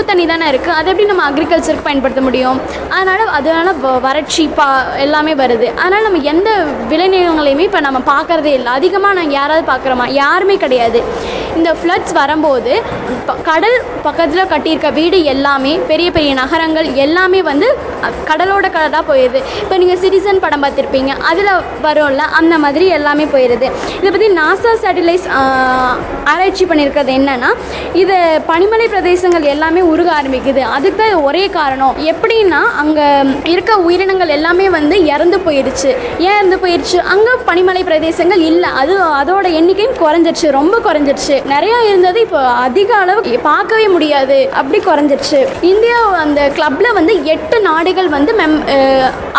உப்பு தண்ணி தானே இருக்குது அதை எப்படி நம்ம அக்ரிகல்ச்சருக்கு பயன்படுத்த முடியும்? அதனால் அதனால் வ- வறட்சி பா எல்லாமே வருது. அதனால் நம்ம எந்த விளைநிலங்களையுமே இப்போ நம்ம பார்க்குறதே இல்லை. அதிகமாக நாங்கள் யாராவது பார்க்குறோமா? யாருமே கிடையாது. இந்த ஃப்ளட்ஸ் வரும்போது ப- கடல் பக்கத்தில் கட்டியிருக்க வீடு எல்லாமே பெரிய பெரிய நகரங்கள் எல்லாமே வந்து கடலோட கடலாக போயிடுது இப்போ நீங்கள் சிட்டிசன் படம் பார்த்துருப்பீங்க அதில் வரும்ல அந்த மாதிரி எல்லாமே போயிடுது இதை பற்றி நாசா சேட்டிலைட்ஸ் ஆராய்ச்சி பண்ணியிருக்கிறது என்னென்னா இது பனிமலை பிரதேசங்கள் எல்லாமே உருக ஆரம்பிக்குது. அதுக்கு தான் ஒரே காரணம். எப்படின்னா அங்கே இருக்க உயிரினங்கள் எல்லாமே வந்து இறந்து போயிடுச்சு. ஏன் இறந்து போயிடுச்சு? அங்கே பனிமலை பிரதேசங்கள் இல்லை. அது அதோட எண்ணிக்கையும் குறைஞ்சிருச்சு ரொம்ப குறைஞ்சிருச்சு. நிறையா இருந்தது. இப்போ அதிக அளவு பார்க்கவே முடியாது. அப்படி குறைஞ்சிருச்சு. இந்தியா அந்த கிளப்பில் வந்து எட்டு நாடுகள் வந்து மெம்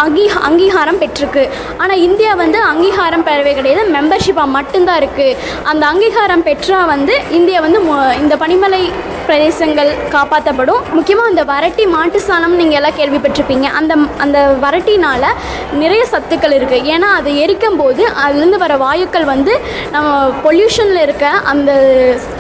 அங்கீ அங்கீகாரம் பெற்றிருக்கு. ஆனால் இந்தியா வந்து அங்கீகாரம் பெறவே கிடையாது. மெம்பர்ஷிப்பாக மட்டும்தான் இருக்குது அந்த அங்கீகாரம் பெற்றால் வந்து இந்தியா வந்து இந்த பனிமலை பிரதேசங்கள் காப்பாற்றப்படும் முக்கியமாக அந்த வரட்டி மாட்டு சாணம் நீங்கள் எல்லாம் கேள்விப்பட்டிருப்பீங்க. அந்த அந்த வரட்டினால் நிறைய சத்துக்கள் இருக்குது ஏன்னா அது எரிக்கும் போது அதுலேருந்து வர வாயுக்கள் வந்து நம்ம பொல்யூஷனில் இருக்க அந்த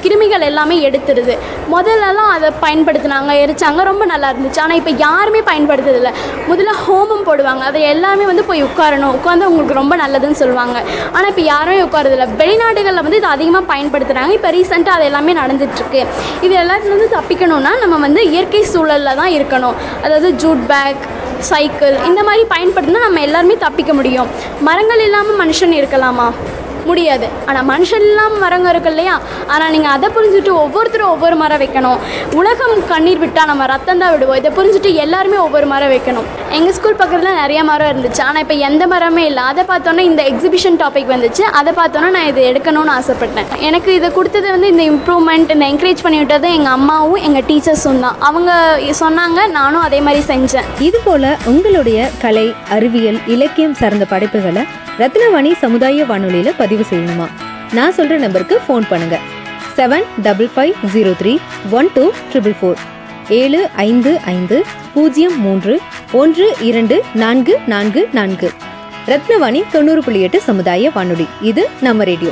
கிருமிகள் எல்லாமே எடுத்துருது. முதல்லலாம் அதை பயன்படுத்தினாங்க எரிச்சாங்க ரொம்ப நல்லா இருந்துச்சு. ஆனால் இப்போ யாருமே பயன்படுத்துறதில்ல. முதல்ல ஹோமம் போடுவாங்க. அதை எல்லாமே வந்து போய் உட்காரணும். உட்காந்து உங்களுக்கு ரொம்ப நல்லதுன்னு சொல்லுவாங்க. ஆனால் இப்போ யாருமே உட்காரதில்ல வெளிநாடுகளில் வந்து இது அதிகமாக பயன்படுத்துகிறாங்க இப்போ ரீசெண்டாக அது எல்லாமே நடந்துட்டுருக்கு. இது எல்லாத்துலேருந்து தப்பிக்கணும்னா நம்ம வந்து இயற்கை சூழலில் தான் இருக்கணும். அதாவது ஜூட் பேக் சைக்கிள் இந்த மாதிரி பயன்படுத்தினா நம்ம எல்லாருமே தப்பிக்க முடியும். மரங்கள் இல்லாமல் மனுஷன் இருக்கலாமா? முடியாது. ஆனால் மனுஷன் இல்லாமல் மரங்கள் இருக்கு இல்லையா? ஆனால் நீங்கள் அதை புரிஞ்சுட்டு ஒவ்வொருத்தரும் ஒவ்வொரு மரம் வைக்கணும். உலகம் கண்ணீர் விட்டால் நம்ம ரத்தம் தான் விடுவோம். இதை புரிஞ்சுட்டு எல்லாருமே ஒவ்வொரு மரம் வைக்கணும். எங்கள் ஸ்கூல் பக்கத்தில் நிறைய மரம் இருந்துச்சு. ஆனால் இப்போ எந்த மரமே இல்லை. அதை பார்த்தோன்னே இந்த எக்ஸிபிஷன் டாபிக் வந்துச்சு. அதை பார்த்தோன்னே நான் இது எடுக்கணும்னு ஆசைப்பட்டேன். எனக்கு இதை கொடுத்தது வந்து இந்த இம்ப்ரூவ்மெண்ட் இந்த என்கரேஜ் பண்ணி விட்டது எங்கள் அம்மாவும் எங்கள் டீச்சர்ஸும் தான். அவங்க சொன்னாங்க நானும் அதே மாதிரி செஞ்சேன். இது போல உங்களுடைய கலை அறிவியல் இலக்கியம் சார்ந்த படைப்புகளை ரத்னவாணி சமுதாய வானொலியில பதிவு செய்யணுமா? நான் சொல்ற நம்பருக்கு ஃபோன் பண்ணுங்க. Seven double five zero three one two triple four ஏழு ஐந்து ஐந்து பூஜ்ஜியம் மூன்று ஒன்று இரண்டு நான்கு நான்கு நான்கு. ரத்னவாணி தொண்ணூறு புள்ளி எட்டு சமுதாய வானொலி. இது நம்ம ரேடியோ.